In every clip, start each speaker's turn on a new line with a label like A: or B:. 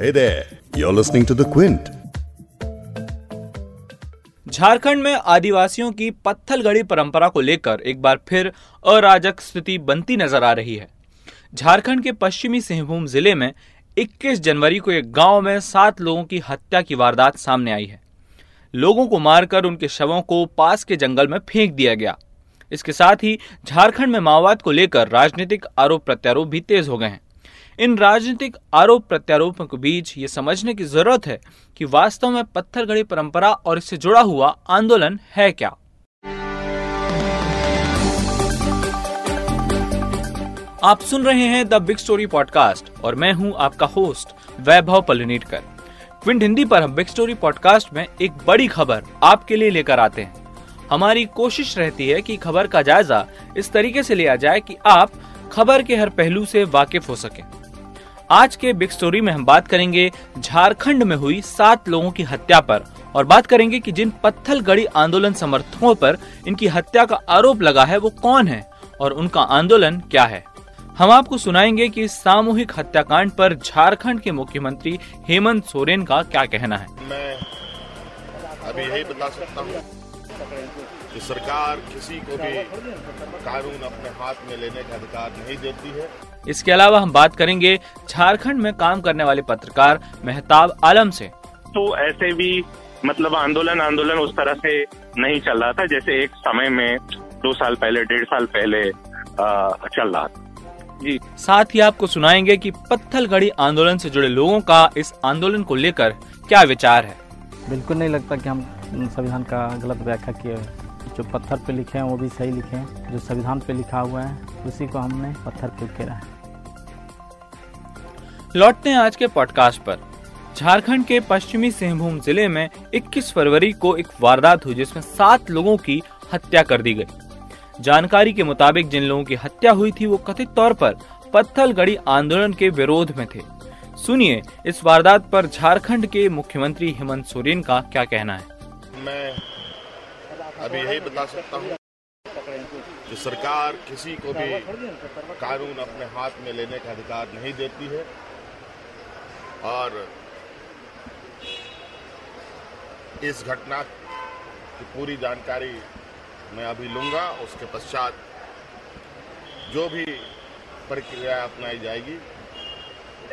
A: Hey there, you're listening to The Quint.
B: Jharkhand में आदिवासियों की पत्थलगड़ी परंपरा को लेकर एक बार फिर अराजक स्थिति बनती नज़र आ रही है। झारखंड के पश्चिमी सिंहभूम ज़िले में 21 जनवरी को एक गाँव में सात लोगों की हत्या की वारदात सामने आई है। लोगों को मारकर उनके शवों को पास के जंगल में फेंक दिया गया। इसके साथ ही झारखंड में माओवाद को लेकर राजनीतिक आरोप प्रत्यारोप भी तेज हो गए हैं। इन राजनीतिक आरोप प्रत्यारोपों के बीच ये समझने की ज़रूरत है कि वास्तव में पत्थरगढ़ी परंपरा और इससे जुड़ा हुआ आंदोलन है क्या। आप सुन रहे हैं द बिग स्टोरी पॉडकास्ट और मैं हूँ आपका होस्ट वैभव पलनीटकर क्विंट, हिंदी पर हम बिग स्टोरी पॉडकास्ट में एक बड़ी खबर आपके लिए लेकर आते हैं। हमारी कोशिश रहती है कि खबर का जायजा इस तरीके से लिया जाए कि आप खबर के हर पहलू से वाकिफ हो सके। आज के बिग स्टोरी में हम बात करेंगे झारखंड में हुई सात लोगों की हत्या पर और बात करेंगे कि जिन पत्थल गड़ी आंदोलन समर्थकों पर इनकी हत्या का आरोप लगा है, वो कौन है और उनका आंदोलन क्या है। हम आपको सुनाएँगे कि सामूहिक हत्याकांड पर झारखंड के मुख्यमंत्री हेमंत सोरेन का क्या कहना है।
C: मैं अभी यही बता सकता हूँ। कि सरकार किसी को भी कानून अपने हाथ में लेने का अधिकार नहीं देती है।
B: इसके अलावा हम बात करेंगे झारखंड में काम करने वाले पत्रकार मेहताब आलम से।
D: तो ऐसे भी मतलब आंदोलन आंदोलन उस तरह से नहीं चल रहा था जैसे एक समय में दो साल पहले डेढ़ साल पहले आ, चल रहा था।
B: जी साथ ही आपको सुनाएँगे कि पत्थलगड़ी आंदोलन से जुड़े लोगों का इस आंदोलन को लेकर क्या विचार है।
E: बिल्कुल नहीं लगता कि हम संविधान का गलत व्याख्या किए हैं। जो पत्थर पे लिखे हैं वो भी सही लिखे हैं। जो संविधान पे लिखा हुआ है उसी को हमने पत्थर पे उकेरा है।
B: लौटते हैं आज के पॉडकास्ट पर। झारखंड के पश्चिमी सिंहभूम ज़िले में 21 फरवरी को एक वारदात हुई जिसमें सात लोगों की हत्या कर दी गई। जानकारी के मुताबिक जिन लोगों की हत्या हुई थी वो कथित तौर पर पत्थलगड़ी आंदोलन के विरोध में थे। सुनिए इस वारदात पर झारखंड के मुख्यमंत्री हेमंत सोरेन का क्या कहना है।
C: मैं अभी यही बता सकता हूँ कि सरकार किसी को भी कानून अपने हाथ में लेने का अधिकार नहीं देती है। और इस घटना की पूरी जानकारी मैं अभी लूँगा, उसके पश्चात जो भी प्रक्रिया अपनाई जाएगी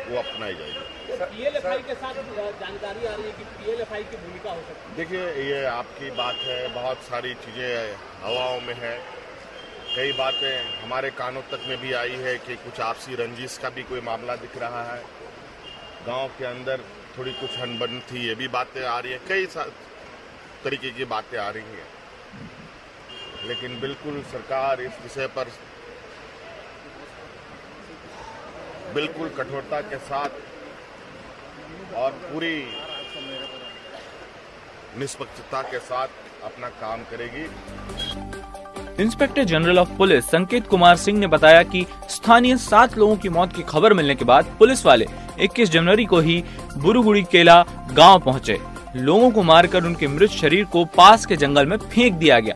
C: वो अपनाई जाएगी।
F: पीएलएफआई के साथ जानकारी आ रही है कि पीएलएफआई की भूमिका हो सकती है।
C: देखिए ये आपकी बात है बहुत सारी चीज़ें हवाओं में है। कई बातें हमारे कानों तक में भी आई है कि कुछ आपसी रंजिश का भी कोई मामला दिख रहा है। गाँव के अंदर थोड़ी कुछ अनबन थी ये भी बातें आ रही है। कई तरीके की बातें आ रही हैं। लेकिन बिल्कुल सरकार इस विषय पर बिल्कुल कठोरता के साथ और पूरी निष्पक्षता के साथ अपना काम करेगी।
B: इंस्पेक्टर जनरल ऑफ़ पुलिस संकेत कुमार सिंह ने बताया कि स्थानीय सात लोगों की मौत की खबर मिलने के बाद पुलिस वाले 21 जनवरी को ही बुरुगुड़ी केला गाँव पहुँचे। लोगों को मारकर उनके मृत शरीर को पास के जंगल में फेंक दिया गया।